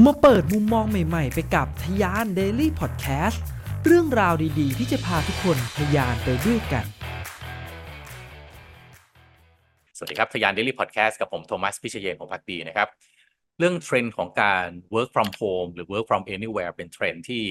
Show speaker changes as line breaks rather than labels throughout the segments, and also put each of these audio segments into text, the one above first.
มาเปิดมุมมองใหม่ๆ ไปกับทยาน Daily Podcast เรื่องราวดีๆ ที่จะพาทุกคนทยานไปด้วยกัน
สวัสดีครับทยาน Daily Podcast กับผมโทมัสพิเชยนของพักดีนะครับ เรื่องเทรนด์ของการ work from home หรือ work from anywhere เป็นเทรนด์ที่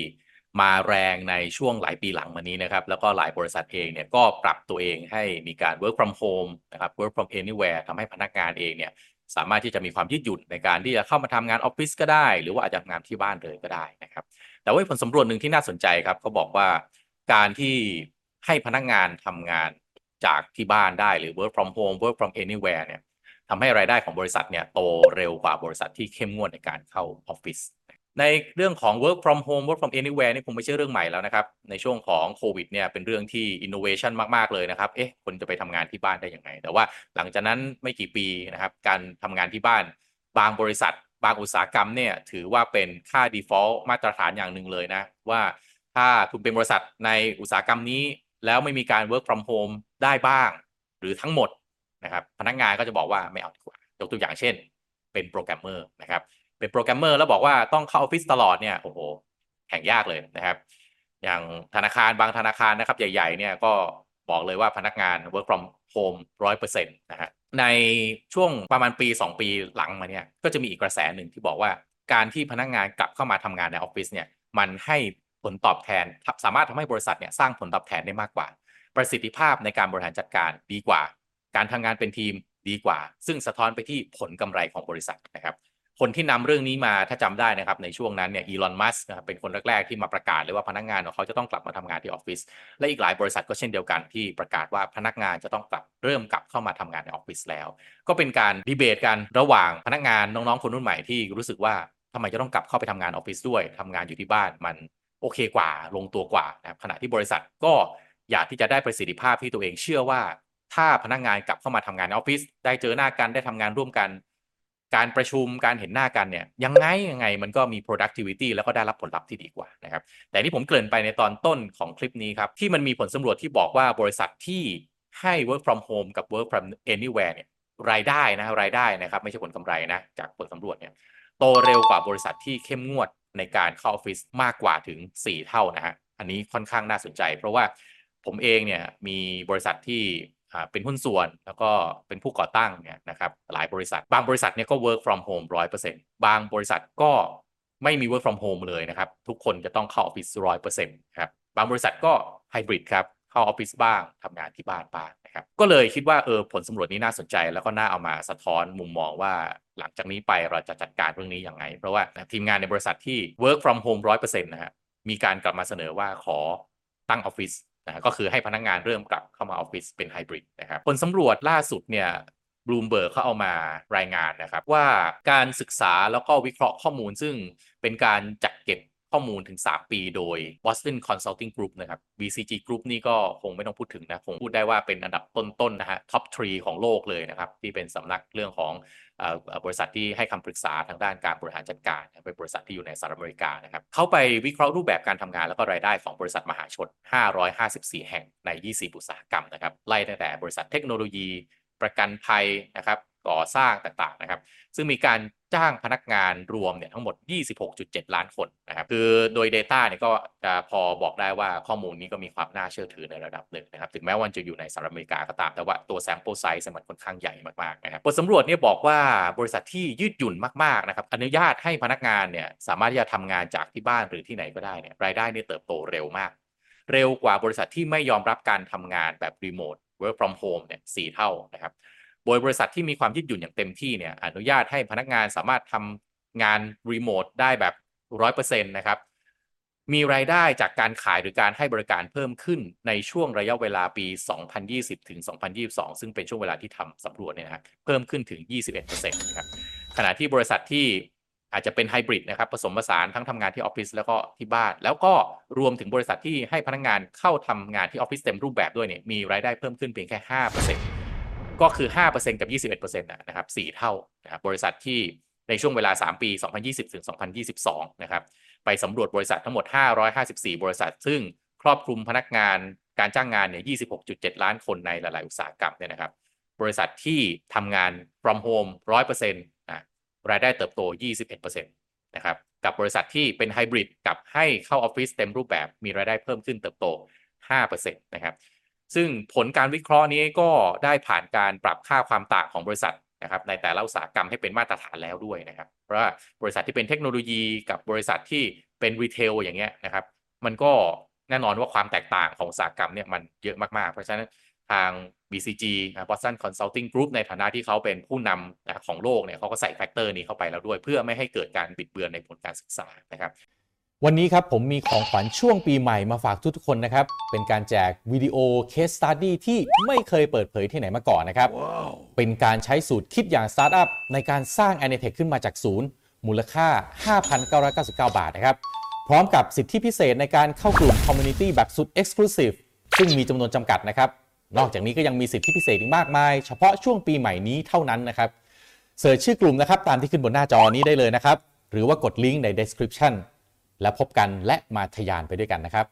มาแรงในช่วงหลายปีหลังมานี้นะครับ แล้วก็หลายบริษัทเองเนี่ยก็ปรับตัวเองให้มีการ work from home นะครับ work from anywhere ทำให้พนักงานเองเนี่ย สามารถที่จะมีความยืดหยุ่นในการที่จะเข้ามาทำงานออฟฟิศก็ได้ หรือว่าอาจจะทำงานที่บ้านเลยก็ได้นะครับ แต่ว่าผลสำรวจหนึ่งที่น่าสนใจครับเขาบอกว่าการที่ให้พนักงานทำงานจากที่บ้านได้หรือ work from home work from anywhere เนี่ยทำให้รายได้ของบริษัทเนี่ยโตเร็วกว่าบริษัทที่เข้มงวดในการเข้าออฟฟิศ ในเรื่องของ work from home work from anywhere นี่คงไม่ใช่เรื่องใหม่แล้วนะครับ ในช่วงของโควิดเนี่ยเป็นเรื่องที่ innovation มาก ๆ เลยนะครับ เอ๊ะ คนจะไปทำงานที่บ้านได้ยังไง แต่ว่าหลังจากนั้นไม่กี่ปีนะครับ การทำงานที่บ้าน บางบริษัท บางอุตสาหกรรมเนี่ยถือว่าเป็นค่า default มาตรฐานอย่างหนึ่งเลยนะ ว่าถ้าคุณเป็นบริษัทในอุตสาหกรรมนี้ แล้วไม่มีการ work from home ได้บ้าง หรือทั้งหมดนะครับพนักงานก็จะบอกว่าไม่เอาดีกว่ายกตัวอย่างเช่น เป็นโปรแกรมเมอร์นะครับ เป็นโปรแกรมเมอร์แล้วบอกว่าต้องเข้าออฟฟิศตลอดเนี่ยโอ้โหแข่งยากเลยนะครับ อย่างธนาคารบางธนาคารนะครับ ใหญ่ ๆ เนี่ยก็บอกเลยว่าพนักงาน work from home ร้อยเปอร์เซ็นต์นะฮะในช่วงประมาณปี 2 ปีหลังมาเนี่ยก็จะมีอีกกระแสหนึ่งที่บอกว่าการที่พนักงานกลับเข้ามาทำงานในออฟฟิศเนี่ยมันให้ผลตอบแทนสามารถทำให้บริษัทเนี่ยสร้างผลตอบแทนได้มากกว่า ประสิทธิภาพในการบริหารจัดการดีกว่า การทำงานเป็นทีมดีกว่า ซึ่งสะท้อนไปที่ผลกำไรของบริษัทนะครับ คนที่นำเรื่องนี้มาถ้าจำได้นะครับในช่วงนั้นเนี่ยอีลอนมัสเป็นคนแรกๆที่มาประกาศเลยว่าพนักงานของเขาจะต้องกลับมาทำงานที่ออฟฟิศและอีกหลายบริษัทก็เช่นเดียวกันที่ประกาศว่าพนักงานจะต้องกลับเริ่มกลับเข้ามาทำงานในออฟฟิศแล้ว ก็เป็นการดีเบตกันระหว่างพนักงานน้องๆคนรุ่นใหม่ที่รู้สึกว่าทำไมจะต้องกลับเข้าไปทำงานออฟฟิศด้วยทำงานอยู่ที่บ้านมันโอเคกว่าลงตัวกว่านะครับขณะที่บริษัทก็อยากที่จะได้ประสิทธิภาพที่ตัวเองเชื่อว่า ถ้าพนักงานกลับเข้ามาทำงานในออฟฟิศได้เจอหน้ากันได้ทำงานร่วมกัน การประชุมการเห็นหน้ากันเนี่ยยังไงยังไงมันก็มี productivity แล้วก็ได้รับผลลัพธ์ที่ดีกว่านะครับแต่ที่ผมเกริ่นไปในตอนต้นของคลิปนี้ครับที่มันมีผลสำรวจที่บอกว่าบริษัทที่ให้ work from home กับ work from anywhere เนี่ยรายได้นะรายได้นะครับไม่ใช่ผลกำไรนะจากผลสำรวจเนี่ยโตเร็วกว่าบริษัทที่เข้มงวดในการเข้าออฟฟิศมากกว่าถึง 4 เท่านะฮะอันนี้ค่อนข้างน่าสนใจ เพราะว่าผมเองเนี่ยมีบริษัทที่ เป็นหุ้นส่วนแล้วก็เป็นผู้ก่อตั้งเนี่ยนะครับหลายบริษัท บางบริษัทเนี่ยก็ work from home ร้อยเปอร์เซ็นต์บางบริษัทก็ไม่มี work from home เลยนะครับ ทุกคนจะต้องเข้าออฟฟิศร้อยเปอร์เซ็นต์ครับบางบริษัทก็ไฮบริดครับเข้าออฟฟิศบ้างทำงานที่บ้านบ้างนะครับก็เลยคิดว่าเออผลสำรวจนี้น่าสนใจ แล้วก็น่าเอามาสะท้อนมุมมองว่าหลังจากนี้ไปเราจะจัดการเรื่องนี้อย่างไรเพราะว่าทีมงานในบริษัทที่ work from home ร้อยเปอร์เซ็นต์นะฮะมีการกลับมาเสนอว่าขอตั้งออฟฟิศ นะก็คือให้พนักงานเริ่มกลับเข้ามาออฟฟิศเป็นไฮบริดนะครับผลสำรวจล่าสุดเนี่ยบลูมเบิร์กเขาเอามารายงานนะครับ ว่าการศึกษาแล้วก็วิเคราะห์ข้อมูลซึ่งเป็นการจัดเก็บ ข้อมูลถึง 3 ปีโดย Boston Consulting Group นะครับ BCG Group นี่ก็คงไม่ต้องพูดถึงนะ คงพูดได้ว่าเป็นอันดับต้นๆนนะฮะท็อปทรีของโลกเลยนะครับ ที่เป็นสำนักเรื่องของบริษัทที่ให้คำปรึกษาทางด้านการบริหารจัดการ เป็นบริษัทที่อยู่ในสหรัฐอเมริกานะครับเขาไปวิเคราะห์รูปแบบการทำงานแล้วก็รายได้ของบริษัทมหาชน 554 แห่งใน 20 อุตสาหกรรมนะครับ ไล่ตั้งแต่บริษัทเทคโนโลยี ประกันภัยนะครับ ก่อสร้างต่างๆนะครับ ซึ่งมีการจ้างพนักงานรวมเนี่ยทั้งหมด 26.7 ล้านคนนะครับ คือโดย Data เนี่ยก็จะพอบอกได้ว่าข้อมูลนี้ก็มีความน่าเชื่อถือในระดับหนึ่งนะครับ ถึงแม้ว่าจะอยู่ในสหรัฐอเมริกาก็ตาม แต่ว่าตัว sample size มันค่อนข้างใหญ่มากๆนะครับ บทสำรวจเนี่ยบอกว่าบริษัทที่ยืดหยุ่นมากๆนะครับ อนุญาตให้พนักงานเนี่ยสามารถที่จะทำงานจากที่บ้านหรือที่ไหนก็ได้เนี่ย รายได้เนี่ยเติบโตเร็วมาก เร็วกว่าบริษัทที่ไม่ยอมรับการทำงานแบบรีโมท work from home เนี่ยสเท่านะครับ โดยบริษัทที่มีความยืดหยุ่นอย่างเต็มที่เนี่ยอนุญาตให้พนักงานสามารถทำงานรีโมทได้แบบร้อยเปอร์เซ็นต์นะครับ มีรายได้จากการขายหรือการให้บริการเพิ่มขึ้นในช่วงระยะเวลาปี 2020 ถึง 2022 ซึ่งเป็นช่วงเวลาที่ทำสำรวจเนี่ยนะเพิ่มขึ้นถึง 21%นะครับขณะที่บริษัทที่อาจจะเป็นไฮบริดนะครับผสมผสานทั้งทำงานที่ออฟฟิศแล้วก็ที่บ้าน แล้วก็รวมถึงบริษัทที่ให้พนักงานเข้าทำงานที่ออฟฟิศเต็มรูปแบบด้วยเนี่ยมีรายได้เพิ่มขึ้นเพียงแค่5% ก็คือ 5%กับ 21%นะครับ4เท่านะครับบริษัทที่ในช่วงเวลา 3 ปี 2020 ถึง 2022 นะครับ ไปสำรวจบริษัททั้งหมด 554 บริษัท ซึ่งครอบคลุมพนักงานการจ้างงานเนี่ย 26.7 ล้านคนในหลาย ๆ อุตสาหกรรมเนี่ยนะครับ บริษัทที่ทำงาน from home 100%นะรายได้เติบโต 21%นะครับ กับบริษัทที่เป็นไฮบริดกับให้เข้าออฟฟิศเต็มรูปแบบ มีรายได้เพิ่มขึ้นเติบโต 5%นะครับ ซึ่งผลการวิเคราะห์นี้ก็ได้ผ่านการปรับค่าความต่างของบริษัทนะครับในแต่ละอุตสาหกรรมให้เป็นมาตรฐานแล้วด้วยนะครับ เพราะว่าบริษัทที่เป็นเทคโนโลยีกับบริษัทที่เป็น retail อย่างเงี้ยนะครับ มันก็แน่นอนว่าความแตกต่างของอุตสาหกรรมเนี่ยมันเยอะมากๆ เพราะฉะนั้นทาง BCG Boston Consulting Group ในฐานะที่เขาเป็นผู้นำนะของโลกเนี่ยเขาก็ใส่ factor นี้เข้าไปแล้วด้วย เพื่อไม่ให้เกิดการบิดเบือนในผลการศึกษานะครับ
วันนี้ครับผมมีของขวัญช่วงปีใหม่มาฝากทุกๆคนนะครับ เป็นการแจกวิดีโอ Case Study ที่ไม่เคยเปิดเผยที่ไหนมาก่อนนะครับเป็นการใช้สูตรคิดอย่างสตาร์ทอัพในการสร้าง a n i t e c h ขึ้นมาจากศูนย์ มูลค่า 5,999 บาทนะครับ พร้อมกับสิทธิพิเศษในการเข้ากลุ่ม Community แบบสุด Exclusive ซึ่งมีจำนวนจำกัดนะครับ นอกจากนี้ก็ยังมีสิทธิพิเศษอีกมากมาย เฉพาะช่วงปีใหม่นี้เท่านั้นนะครับเสิร์ชชื่อกลุ่มนะครับตามที่ขึ้นบนหน้าจอนี้ได้เลยนะครับหรือว่ากดลิงก์ใน description แล้วพบกันและมาทะยานไปด้วยกันนะครับ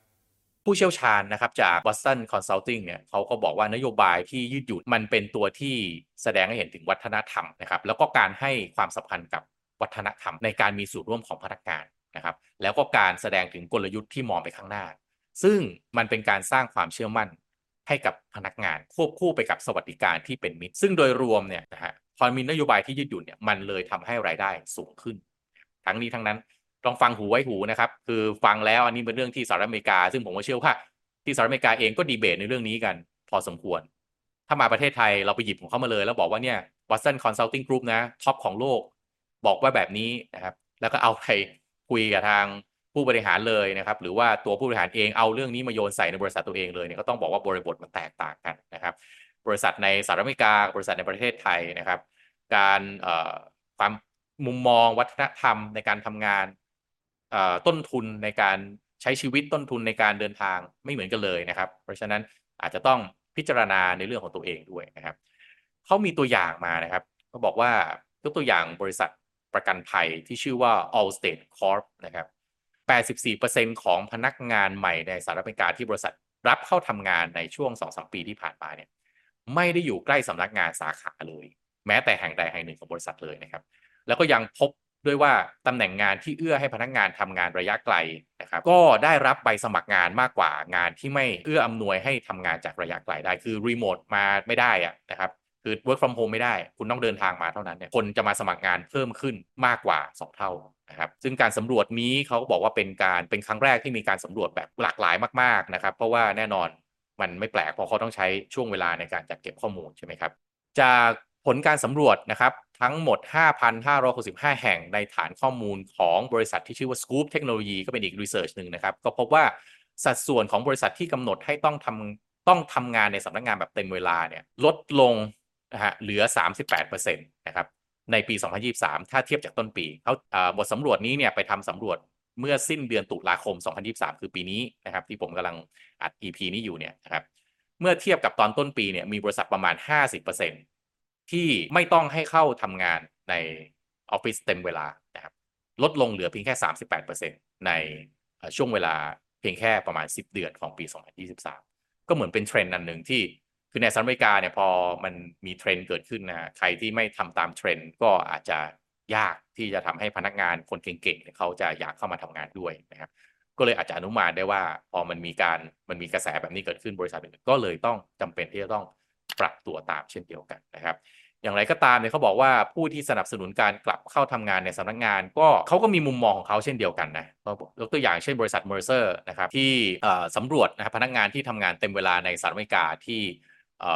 ผู้เชี่ยวชาญนะครับจาก Boston Consulting เนี่ยเขาก็บอกว่านโยบายที่ยืดหยุ่นมันเป็นตัวที่แสดงให้เห็นถึงวัฒนธรรมนะครับแล้วก็การให้ความสำคัญกับวัฒนธรรมในการมีส่วนร่วมของพนักงานนะครับแล้วก็การแสดงถึงกลยุทธ์ที่มองไปข้างหน้า ซึ่งมันเป็นการสร้างความเชื่อมั่นให้กับพนักงาน ควบคู่ไปกับสวัสดิการที่เป็นมิตร ซึ่งโดยรวมเนี่ยนะฮะพอมีนโยบายที่ยืดหยุ่นเนี่ยมันเลยทำให้รายได้สูงขึ้น ทั้งนี้ทั้งนั้น ลองฟังหูไว้หูนะครับ คือฟังแล้วอันนี้เป็นเรื่องที่สหรัฐอเมริกา ซึ่งผมก็เชื่อว่าที่สหรัฐอเมริกาเองก็ดีเบตในเรื่องนี้กัน พอสมควร ถ้ามาประเทศไทยเราไปหยิบของเขามาเลย แล้วบอกว่าเนี่ย Watson Consulting Group นะท็อปของโลก บอกว่าแบบนี้นะครับ แล้วก็เอาไปคุยกับทางผู้บริหารเลยนะครับ หรือว่าตัวผู้บริหารเองเอาเรื่องนี้มาโยนใส่ในบริษัทตัวเองเลยเนี่ยก็ต้องบอกว่าบริบทมันแตกต่างกันนะครับ บริษัทในสหรัฐอเมริกา บริษัทในประเทศไทยนะครับ การความมุมมองวัฒนธรรมในการทำงาน ต้นทุนในการใช้ชีวิตต้นทุนในการเดินทางไม่เหมือนกันเลยนะครับ เพราะฉะนั้นอาจจะต้องพิจารณาในเรื่องของตัวเองด้วยนะครับเขามีตัวอย่างมานะครับเขาบอกว่ายกตัวอย่างบริษัทประกันภัยที่ชื่อว่า Allstate Corp นะครับ 84%ของพนักงานใหม่ในสหรัฐอเมริกาที่บริษัทรับเข้าทำงานในช่วง 2-3 ปีที่ผ่านมาเนี่ยไม่ได้อยู่ใกล้สำนักงานสาขาเลย แม้แต่แห่งใดแห่งหนึ่งของบริษัทเลยนะครับ แล้วก็ยังพบ ด้วยว่าตำแหน่งงานที่เอื้อให้พนักงานทำงานระยะไกลนะครับก็ได้รับใบสมัครงานมากกว่างานที่ไม่เอื้ออำนวยให้ทำงานจากระยะไกลได้คือรีโมทมาไม่ได้อะนะครับคือ work from home ไม่ได้ คุณต้องเดินทางมาเท่านั้นเนี่ยคนจะมาสมัครงานเพิ่มขึ้นมากกว่า 2 เท่านะครับซึ่งการสำรวจนี้เขาบอกว่าเป็นการเป็นครั้งแรกที่มีการสำรวจแบบหลากหลายมากๆนะครับเพราะว่าแน่นอนมันไม่แปลกเพราะเขาต้องใช้ช่วงเวลาในการจัดเก็บข้อมูลใช่ไหมครับจาก ผลการสำรวจนะครับทั้งหมด 5,565 แห่งในฐานข้อมูลของบริษัทที่ชื่อว่า Scoop Technology ก็เป็นอีกรีเสิร์ชหนึ่งนะครับ ก็พบว่าสัดส่วนของบริษัทที่กำหนดให้ต้องทำต้องทำงานในสำนักงงานแบบเต็มเวลาเนี่ยลดลงนะฮะเหลือ 38%นะครับในปี 2023 ถ้าเทียบจากต้นปีเขาบทสำรวจนี้เนี่ยไปทำสำรวจเมื่อสิ้นเดือนตุลาคม 2023 คือปีนี้นะครับที่ผมกำลังอัด EP นี้อยู่เนี่ยนะครับเมื่อเทียบกับตอนต้นปีเนี่ยมีบริษัทประมาณ 50% ที่ไม่ต้องให้เข้าทำงานในออฟฟิศเต็มเวลานะครับลดลงเหลือเพียงแค่ 38%ในช่วงเวลาเพียงแค่ประมาณ 10 เดือนของปี 2023 ก็เหมือนเป็นเทรนด์อันหนึ่งที่คือในสหรัฐอเมริกาเนี่ยพอมันมีเทรนด์เกิดขึ้นนะใครที่ไม่ทำตามเทรนด์ก็อาจจะยากที่จะทำให้พนักงานคนเก่งๆเขาจะอยากเข้ามาทำงานด้วยนะครับก็เลยอาจจะอนุมานได้ว่าพอมันมีการมันมีกระแสแบบนี้เกิดขึ้นบริษัทอื่นก็เลยต้องจำเป็นที่จะต้อง ปรับตัวตามเช่นเดียวกันนะครับ อย่างไรก็ตามเนี่ยเขาบอกว่าผู้ที่สนับสนุนการกลับเข้าทำงานในสำนักงาน ก็เขาก็มีมุมมองของเขาเช่นเดียวกันนะยกตัวอย่างเช่นบริษัท Mercer นะครับที่สำรวจนะครับพนักงานที่ทำงานเต็มเวลาในสหรัฐอเมริกาที่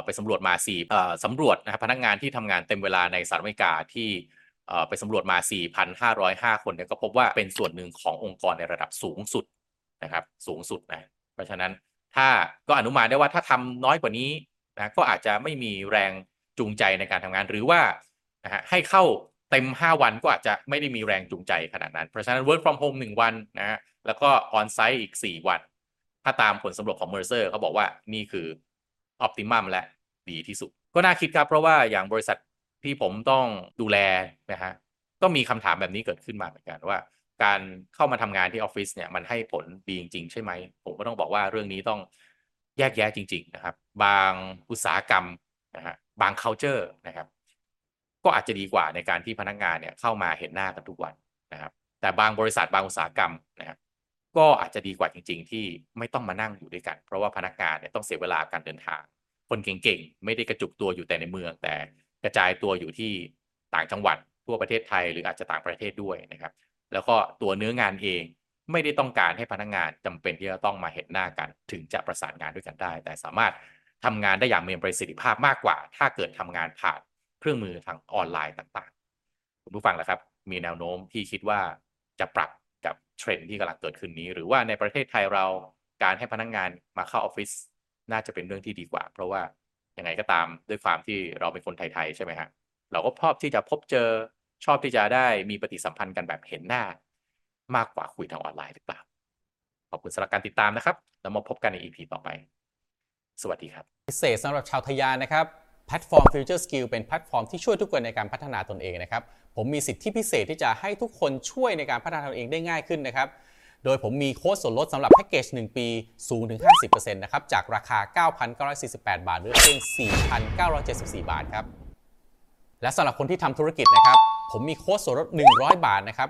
ไปสำรวจมา4สำรวจนะครับพนักงานที่ทำงานเต็มเวลาในสหรัฐอเมริกาที่ไปสำรวจมา 4,505 คนเนี่ยก็พบว่าเป็นส่วนหนึ่งขององค์กรในระดับสูงสุดนะครับสูงสุดนะเพราะฉะนั้นถ้าก็อนุมานได้ว่าถ้าทำน้อยกว่านี้ นะก็อาจจะไม่มีแรงจูงใจในการทำงาน หรือว่านะฮะให้เข้าเต็ม 5 วันก็อาจจะไม่ได้มีแรงจูงใจขนาดนั้น เพราะฉะนั้น work from home 1 วันนะฮะแล้วก็ on site อีก 4 วัน ถ้าตามผลสำรวจของ Mercer เขาบอกว่านี่คือ optimum และดีที่สุด ก็น่าคิดครับ เพราะว่าอย่างบริษัทที่ผมต้องดูแลนะฮะก็มีคำถามแบบนี้เกิดขึ้นมาเหมือนกันว่า การเข้ามาทำงานที่ออฟฟิศเนี่ยมันให้ผลดีจริงๆใช่ไหม ผมก็ต้องบอกว่าเรื่องนี้ต้อง แยกแยะจริง ๆนะครับ บางอุตสาหกรรมนะฮะบาง culture นะครับ ก็อาจจะดีกว่าในการที่พนักงานเนี่ยเข้ามาเห็นหน้ากันทุกวันนะครับ แต่บางบริษัทบางอุตสาหกรรมนะครับก็อาจจะดีกว่าจริง ๆ ที่ไม่ต้องมานั่งอยู่ด้วยกัน เพราะว่าพนักงานเนี่ยต้องเสียเวลาการเดินทาง คนเก่งๆ ไม่ได้กระจุกตัวอยู่แต่ในเมือง แต่กระจายตัวอยู่ที่ต่างจังหวัดทั่วประเทศไทย หรืออาจจะต่างประเทศด้วยนะครับ แล้วก็ตัวเนื้องานเอง ไม่ได้ต้องการให้พนักงานจำเป็นที่จะต้องมาเห็นหน้ากัน ถึงจะประสานงานด้วยกันได้ แต่สามารถทำงานได้อย่างมีประสิทธิภาพมากกว่า ถ้าเกิดทำงานผ่านเครื่องมือทางออนไลน์ต่างๆ คุณผู้ฟังล่ะครับ มีแนวโน้มที่คิดว่าจะปรับกับเทรนด์ที่กำลังเกิดขึ้นนี้ หรือว่าในประเทศไทยเราการให้พนักงานมาเข้าออฟฟิศน่าจะเป็นเรื่องที่ดีกว่า เพราะว่ายังไงก็ตามด้วยความที่เราเป็นคนไทยๆใช่ไหมฮะเราก็ชอบที่จะพบเจอชอบที่จะได้มีปฏิสัมพันธ์กันแบบเห็นหน้า มากกว่าคุยทางออนไลน์หรือเปล่า ขอบคุณสำหรับการติดตามนะครับ แล้วมาพบกันใน EP ต่อไป สวัสดีครับ
พิเศษสำหรับชาวทะยานนะครับแพลตฟอร์ม Future Skill เป็นแพลตฟอร์มที่ช่วยทุกคนในการพัฒนาตนเองนะครับ ผมมีสิทธิพิเศษที่จะให้ทุกคนช่วยในการพัฒนาตนเองได้ง่ายขึ้นนะครับ โดยผมมีโค้ดส่วนลดสำหรับแพ็กเกจ 1 ปีสูงถึง 50%นะครับ จากราคา 9,948 บาทเหรือเพียง 4,974 บาทครับ และสำหรับคนที่ทำธุรกิจนะครับ ผมมีโค้ดส่วนลด 100 บาทนะครับ